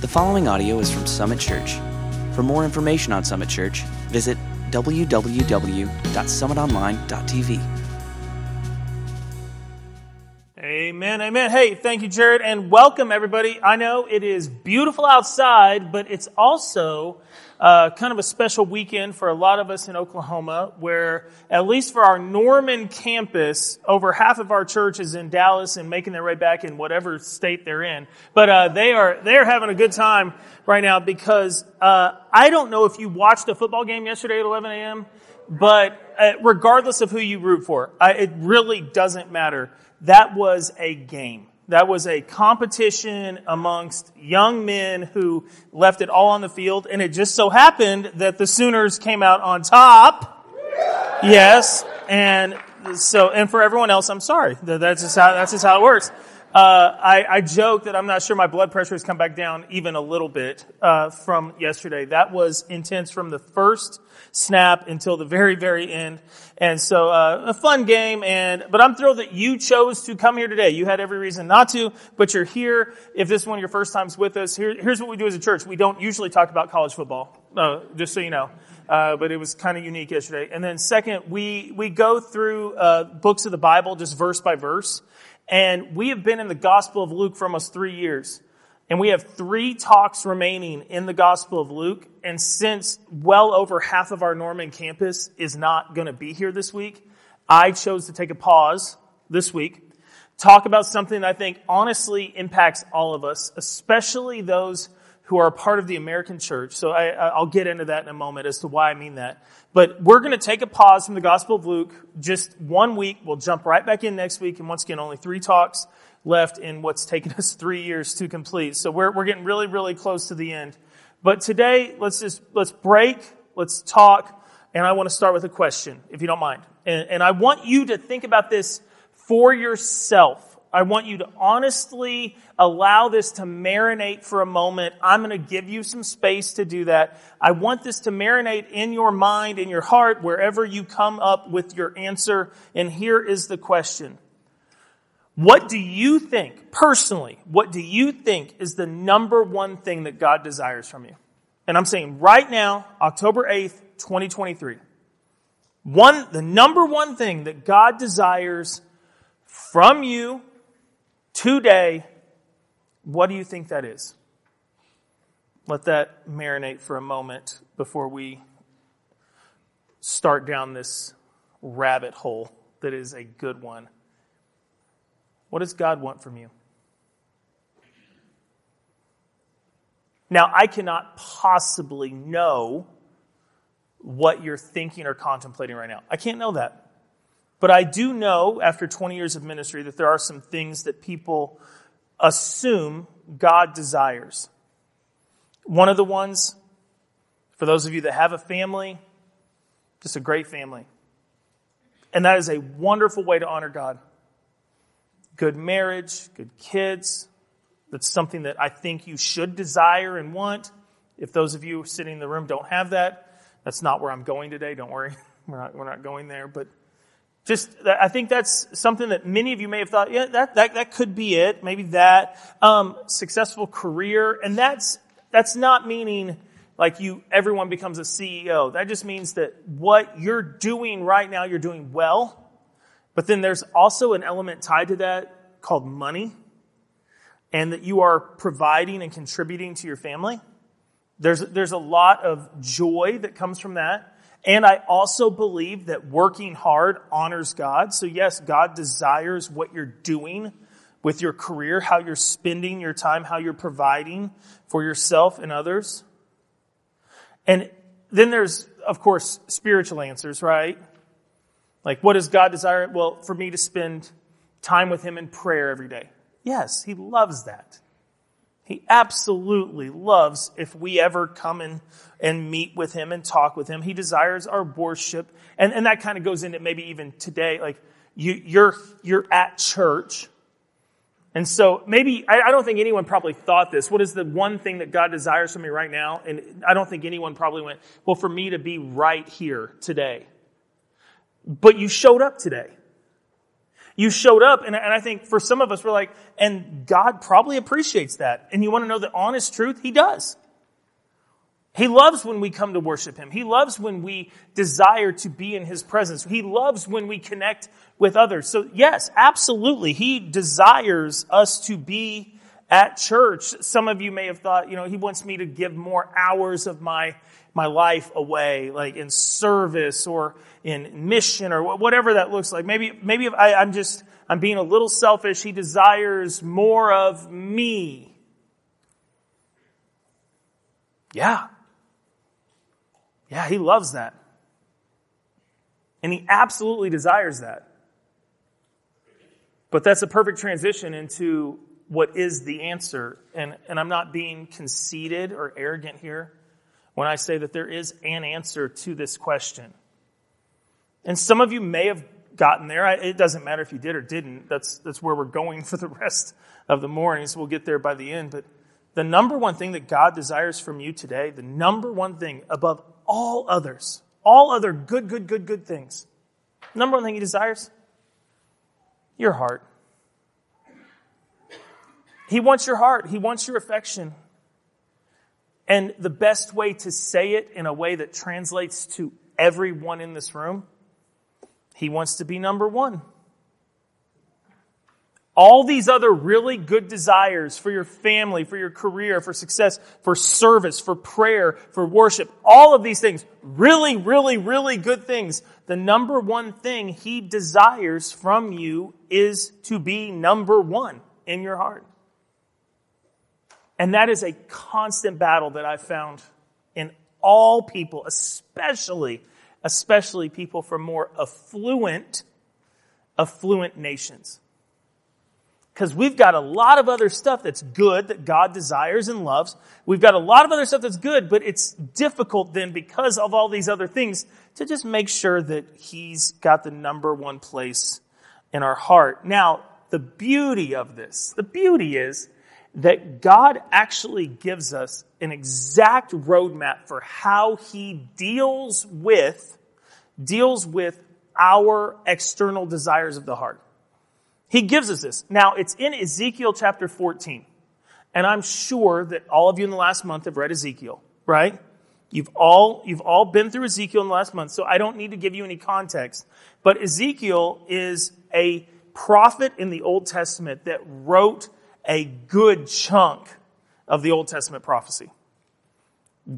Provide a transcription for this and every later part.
The following audio is from Summit Church. For more information on Summit Church, visit www.summitonline.tv. Amen, amen. Hey, thank you, Jared, and welcome everybody. I know it is beautiful outside, but it's also uh, kind of a special weekend for a lot of us in Oklahoma, where at least for our Norman campus, over half of our church is in Dallas and making their way back in whatever state they're in. But uh, they are they are having a good time right now because uh, I don't know if you watched a football game yesterday at 11 a.m. But uh, regardless of who you root for, I, it really doesn't matter. That was a game. That was a competition amongst young men who left it all on the field, and it just so happened that the Sooners came out on top. Yes, and so, and for everyone else, I'm sorry. That's just how, that's just how it works. Uh, I, I, joke that I'm not sure my blood pressure has come back down even a little bit uh, from yesterday. That was intense from the first snap until the very, very end. And so uh, a fun game. And but I'm thrilled that you chose to come here today. You had every reason not to, but you're here. If this is one of your first times with us, here, here's what we do as a church. We don't usually talk about college football, uh, just so you know. Uh, but it was kind of unique yesterday. And then second, we we go through uh, books of the Bible just verse by verse. And we have been in the Gospel of Luke for almost three years. And we have three talks remaining in the Gospel of Luke. And since well over half of our Norman campus is not going to be here this week, I chose to take a pause this week, talk about something that I think honestly impacts all of us, especially those who are a part of the American church. So I, will get into that in a moment as to why I mean that. But we're going to take a pause from the Gospel of Luke just one week. We'll jump right back in next week. And once again, only three talks left in what's taken us three years to complete. So we're, we're getting really, really close to the end. But today, let's just, let's break. Let's talk. And I want to start with a question, if you don't mind. And, and I want you to think about this for yourself. I want you to honestly allow this to marinate for a moment. I'm going to give you some space to do that. I want this to marinate in your mind, in your heart, wherever you come up with your answer. And here is the question. What do you think, personally, what do you think is the number one thing that God desires from you? And I'm saying right now, October 8th, 2023. One, the number one thing that God desires from you today, what do you think that is? Let that marinate for a moment before we start down this rabbit hole that is a good one. What does God want from you? Now, I cannot possibly know what you're thinking or contemplating right now. I can't know that. But I do know, after 20 years of ministry, that there are some things that people assume God desires. One of the ones, for those of you that have a family, just a great family. And that is a wonderful way to honor God. Good marriage, good kids. That's something that I think you should desire and want. If those of you sitting in the room don't have that, that's not where I'm going today. Don't worry. We're not, we're not going there. But just, I think that's something that many of you may have thought, yeah, that, that, that could be it. Maybe that. Um, successful career. And that's, that's not meaning like you, everyone becomes a CEO. That just means that what you're doing right now, you're doing well. But then there's also an element tied to that called money. And that you are providing and contributing to your family. There's, there's a lot of joy that comes from that. And I also believe that working hard honors God. So yes, God desires what you're doing with your career, how you're spending your time, how you're providing for yourself and others. And then there's, of course, spiritual answers, right? Like, what does God desire? Well, for me to spend time with Him in prayer every day. Yes, He loves that. He absolutely loves if we ever come in and meet with him and talk with him. He desires our worship. And, and that kind of goes into maybe even today, like you, you're, you're at church. And so maybe, I, I don't think anyone probably thought this. What is the one thing that God desires from me right now? And I don't think anyone probably went, well, for me to be right here today. But you showed up today. You showed up, and, and I think for some of us, we're like, and God probably appreciates that. And you want to know the honest truth? He does. He loves when we come to worship Him. He loves when we desire to be in His presence. He loves when we connect with others. So yes, absolutely. He desires us to be at church. Some of you may have thought, you know, He wants me to give more hours of my, my life away, like in service or in mission or whatever that looks like. Maybe, maybe I, I'm just, I'm being a little selfish. He desires more of me. Yeah. Yeah, he loves that. And he absolutely desires that. But that's a perfect transition into what is the answer. And, and I'm not being conceited or arrogant here when I say that there is an answer to this question. And some of you may have gotten there. It doesn't matter if you did or didn't. That's, that's where we're going for the rest of the mornings. We'll get there by the end. But the number one thing that God desires from you today, the number one thing above all others, all other good, good, good, good things. Number one thing he desires? Your heart. He wants your heart. He wants your affection. And the best way to say it in a way that translates to everyone in this room, he wants to be number one all these other really good desires for your family, for your career, for success, for service, for prayer, for worship, all of these things, really, really, really good things. The number one thing he desires from you is to be number one in your heart. And that is a constant battle that I've found in all people, especially, especially people from more affluent, affluent nations. Because we've got a lot of other stuff that's good that God desires and loves. We've got a lot of other stuff that's good, but it's difficult then because of all these other things to just make sure that He's got the number one place in our heart. Now, the beauty of this, the beauty is that God actually gives us an exact roadmap for how He deals with, deals with our external desires of the heart. He gives us this. Now, it's in Ezekiel chapter 14. And I'm sure that all of you in the last month have read Ezekiel, right? You've all, you've all been through Ezekiel in the last month, so I don't need to give you any context. But Ezekiel is a prophet in the Old Testament that wrote a good chunk of the Old Testament prophecy.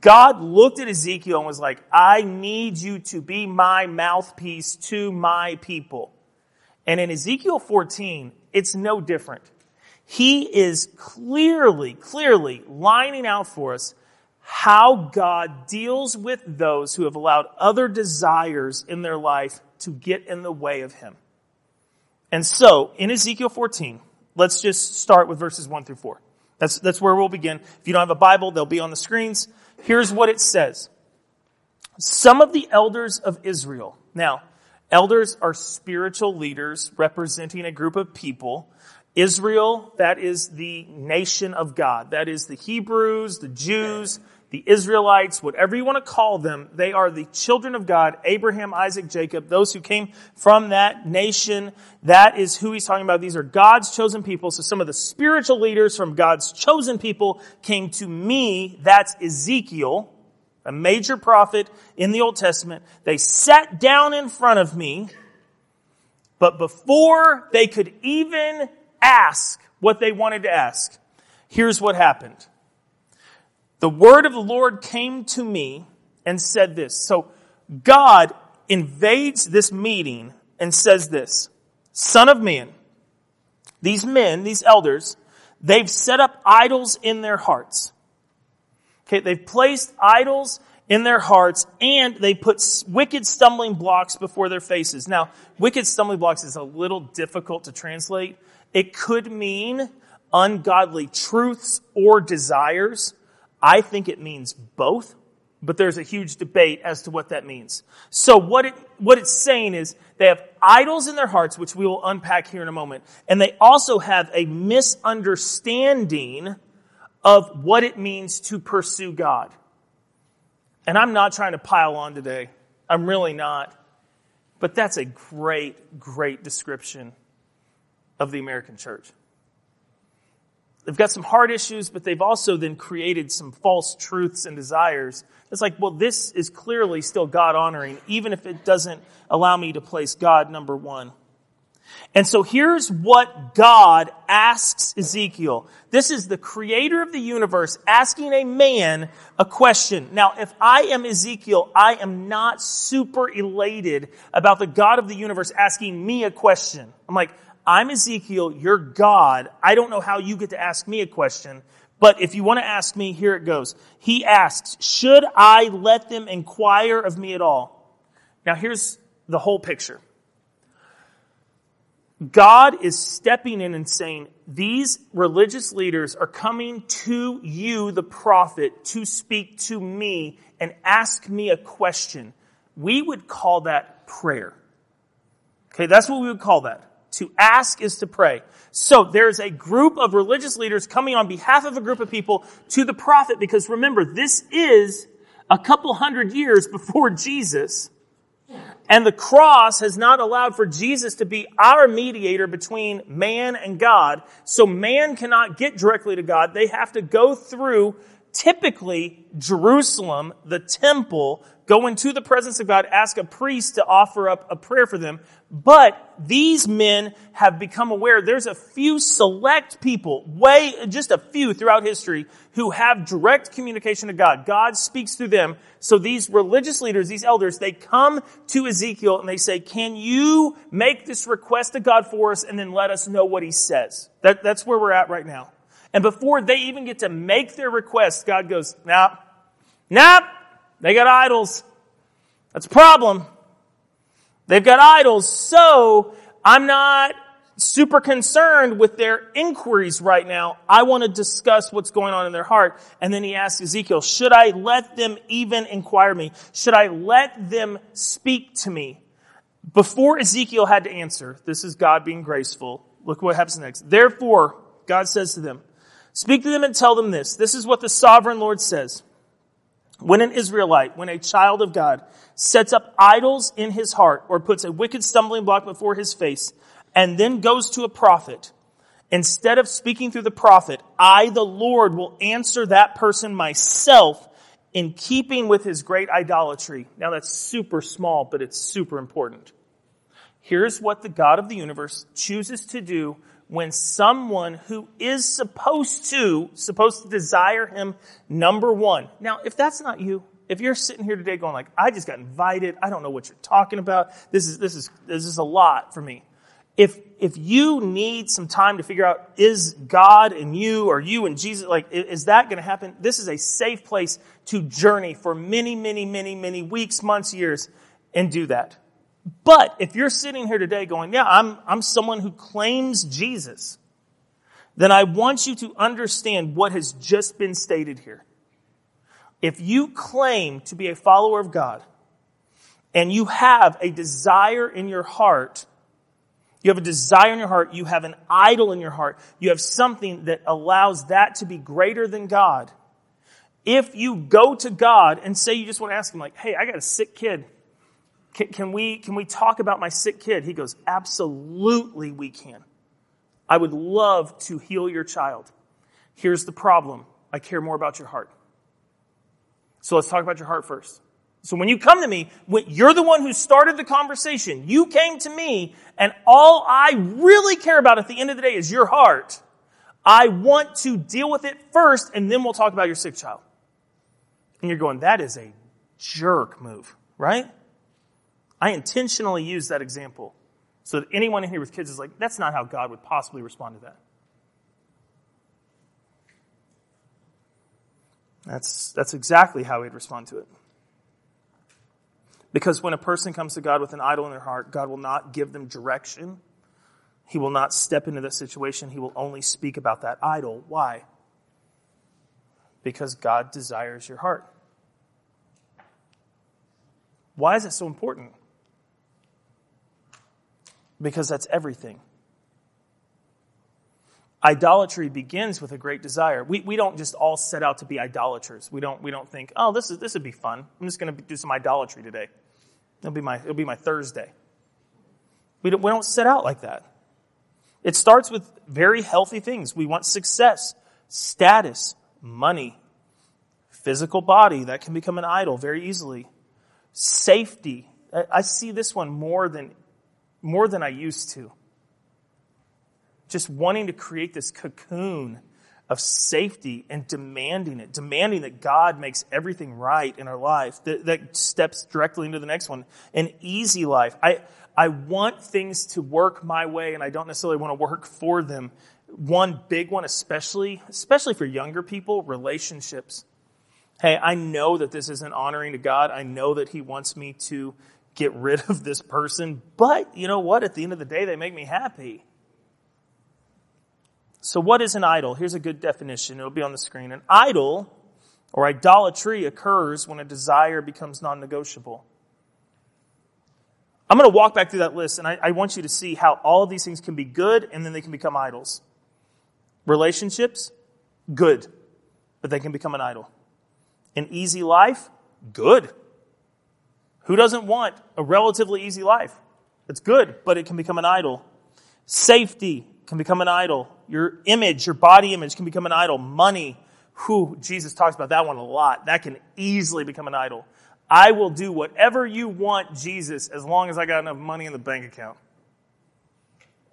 God looked at Ezekiel and was like, I need you to be my mouthpiece to my people. And in Ezekiel 14, it's no different. He is clearly, clearly lining out for us how God deals with those who have allowed other desires in their life to get in the way of Him. And so, in Ezekiel 14, let's just start with verses 1 through 4. That's, that's where we'll begin. If you don't have a Bible, they'll be on the screens. Here's what it says. Some of the elders of Israel. Now, Elders are spiritual leaders representing a group of people. Israel, that is the nation of God. That is the Hebrews, the Jews, the Israelites, whatever you want to call them. They are the children of God, Abraham, Isaac, Jacob, those who came from that nation. That is who he's talking about. These are God's chosen people. So some of the spiritual leaders from God's chosen people came to me. That's Ezekiel a major prophet in the Old Testament. They sat down in front of me, but before they could even ask what they wanted to ask, here's what happened. The word of the Lord came to me and said this. So God invades this meeting and says this, Son of man, these men, these elders, they've set up idols in their hearts. Okay, they've placed idols in their hearts and they put wicked stumbling blocks before their faces. Now, wicked stumbling blocks is a little difficult to translate. It could mean ungodly truths or desires. I think it means both, but there's a huge debate as to what that means. So what it, what it's saying is they have idols in their hearts, which we will unpack here in a moment, and they also have a misunderstanding of what it means to pursue God. And I'm not trying to pile on today. I'm really not. But that's a great, great description of the American church. They've got some hard issues, but they've also then created some false truths and desires. It's like, well, this is clearly still God honoring, even if it doesn't allow me to place God number one. And so here's what God asks Ezekiel. This is the creator of the universe asking a man a question. Now, if I am Ezekiel, I am not super elated about the God of the universe asking me a question. I'm like, I'm Ezekiel, you're God. I don't know how you get to ask me a question, but if you want to ask me, here it goes. He asks, should I let them inquire of me at all? Now here's the whole picture. God is stepping in and saying, these religious leaders are coming to you, the prophet, to speak to me and ask me a question. We would call that prayer. Okay, that's what we would call that. To ask is to pray. So there's a group of religious leaders coming on behalf of a group of people to the prophet because remember, this is a couple hundred years before Jesus. And the cross has not allowed for Jesus to be our mediator between man and God. So man cannot get directly to God. They have to go through typically Jerusalem, the temple, go into the presence of God, ask a priest to offer up a prayer for them. But these men have become aware there's a few select people, way, just a few throughout history, who have direct communication to God. God speaks through them. So these religious leaders, these elders, they come to Ezekiel and they say, can you make this request to God for us and then let us know what he says? That, that's where we're at right now. And before they even get to make their request, God goes, nah, nah, they got idols. That's a problem. They've got idols. So I'm not super concerned with their inquiries right now. I want to discuss what's going on in their heart. And then he asks Ezekiel, should I let them even inquire me? Should I let them speak to me? Before Ezekiel had to answer, this is God being graceful. Look what happens next. Therefore, God says to them, Speak to them and tell them this. This is what the sovereign Lord says. When an Israelite, when a child of God, sets up idols in his heart or puts a wicked stumbling block before his face and then goes to a prophet, instead of speaking through the prophet, I, the Lord, will answer that person myself in keeping with his great idolatry. Now that's super small, but it's super important. Here's what the God of the universe chooses to do when someone who is supposed to, supposed to desire him, number one. Now, if that's not you, if you're sitting here today going like, I just got invited, I don't know what you're talking about, this is, this is, this is a lot for me. If, if you need some time to figure out, is God and you or you and Jesus, like, is that going to happen? This is a safe place to journey for many, many, many, many weeks, months, years, and do that. But if you're sitting here today going, yeah, I'm, I'm someone who claims Jesus, then I want you to understand what has just been stated here. If you claim to be a follower of God and you have a desire in your heart, you have a desire in your heart, you have an idol in your heart, you have something that allows that to be greater than God. If you go to God and say you just want to ask him like, hey, I got a sick kid. Can, can, we, can we talk about my sick kid? He goes, absolutely we can. I would love to heal your child. Here's the problem. I care more about your heart. So let's talk about your heart first. So when you come to me, you're the one who started the conversation. You came to me and all I really care about at the end of the day is your heart. I want to deal with it first and then we'll talk about your sick child. And you're going, that is a jerk move, right? I intentionally use that example so that anyone in here with kids is like, that's not how God would possibly respond to that. That's, that's exactly how he'd respond to it. Because when a person comes to God with an idol in their heart, God will not give them direction. He will not step into that situation. He will only speak about that idol. Why? Because God desires your heart. Why is it so important? Because that's everything. Idolatry begins with a great desire. We, we don't just all set out to be idolaters. We don't, we don't think, oh, this, is, this would be fun. I'm just going to do some idolatry today. It'll be my, it'll be my Thursday. We don't, we don't set out like that. It starts with very healthy things. We want success, status, money, physical body. That can become an idol very easily. Safety. I see this one more than, more than I used to. Just wanting to create this cocoon of safety and demanding it, demanding that God makes everything right in our life. That, that steps directly into the next one. An easy life. I, I want things to work my way and I don't necessarily want to work for them. One big one, especially, especially for younger people, relationships. Hey, I know that this isn't honoring to God. I know that He wants me to get rid of this person, but you know what? At the end of the day, they make me happy. So, what is an idol? Here's a good definition. It'll be on the screen. An idol or idolatry occurs when a desire becomes non negotiable. I'm going to walk back through that list and I, I, want you to see how all of these things can be good and then they can become idols. Relationships, good, but they can become an idol. An easy life, good. Who doesn't want a relatively easy life? It's good, but it can become an idol. Safety can become an idol. Your image, your body image can become an idol. Money, who Jesus talks about that one a lot. That can easily become an idol. I will do whatever you want, Jesus, as long as I got enough money in the bank account.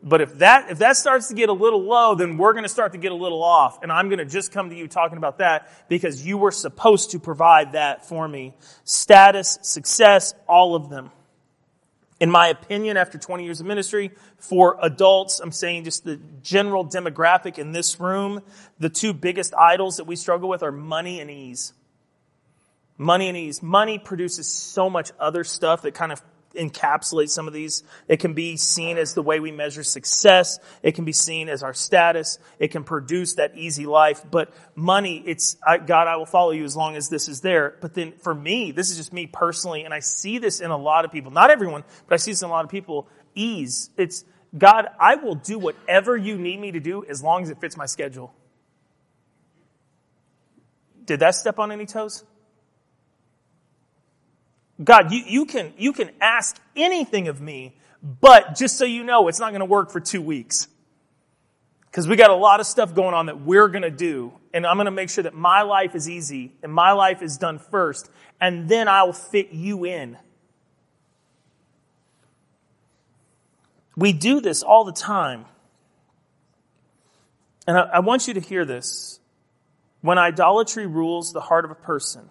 But if that, if that starts to get a little low, then we're going to start to get a little off. And I'm going to just come to you talking about that because you were supposed to provide that for me. Status, success, all of them. In my opinion, after 20 years of ministry, for adults, I'm saying just the general demographic in this room, the two biggest idols that we struggle with are money and ease. Money and ease. Money produces so much other stuff that kind of encapsulates some of these. It can be seen as the way we measure success. It can be seen as our status. It can produce that easy life. But money, it's, I, God, I will follow you as long as this is there. But then for me, this is just me personally, and I see this in a lot of people. Not everyone, but I see this in a lot of people. Ease. It's, God, I will do whatever you need me to do as long as it fits my schedule. Did that step on any toes? God, you, you, can, you can ask anything of me, but just so you know, it's not going to work for two weeks. Because we got a lot of stuff going on that we're going to do, and I'm going to make sure that my life is easy and my life is done first, and then I'll fit you in. We do this all the time. And I, I want you to hear this. When idolatry rules the heart of a person,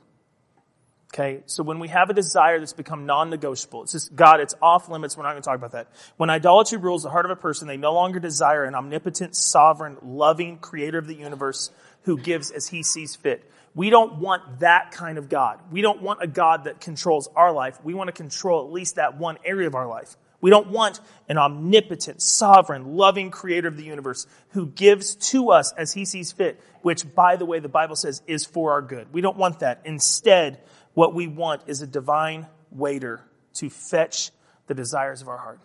Okay, so when we have a desire that's become non-negotiable, it's just, God, it's off limits, we're not going to talk about that. When idolatry rules the heart of a person, they no longer desire an omnipotent, sovereign, loving creator of the universe who gives as he sees fit. We don't want that kind of God. We don't want a God that controls our life. We want to control at least that one area of our life. We don't want an omnipotent, sovereign, loving creator of the universe who gives to us as he sees fit, which, by the way, the Bible says is for our good. We don't want that. Instead, what we want is a divine waiter to fetch the desires of our heart.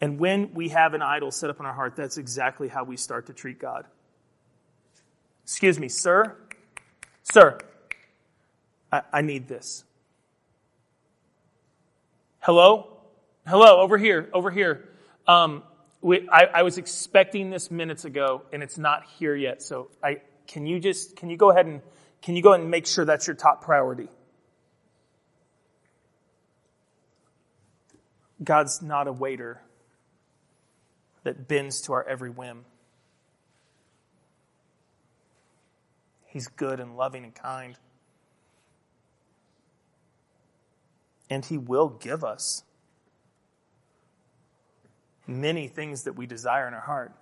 And when we have an idol set up in our heart, that's exactly how we start to treat God. Excuse me, sir? Sir, I, I need this. Hello? Hello, over here, over here. Um, we, I, I was expecting this minutes ago, and it's not here yet, so I, can you just, can you go ahead and, can you go ahead and make sure that's your top priority? God's not a waiter that bends to our every whim. He's good and loving and kind. And He will give us many things that we desire in our heart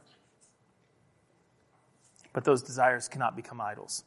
but those desires cannot become idols.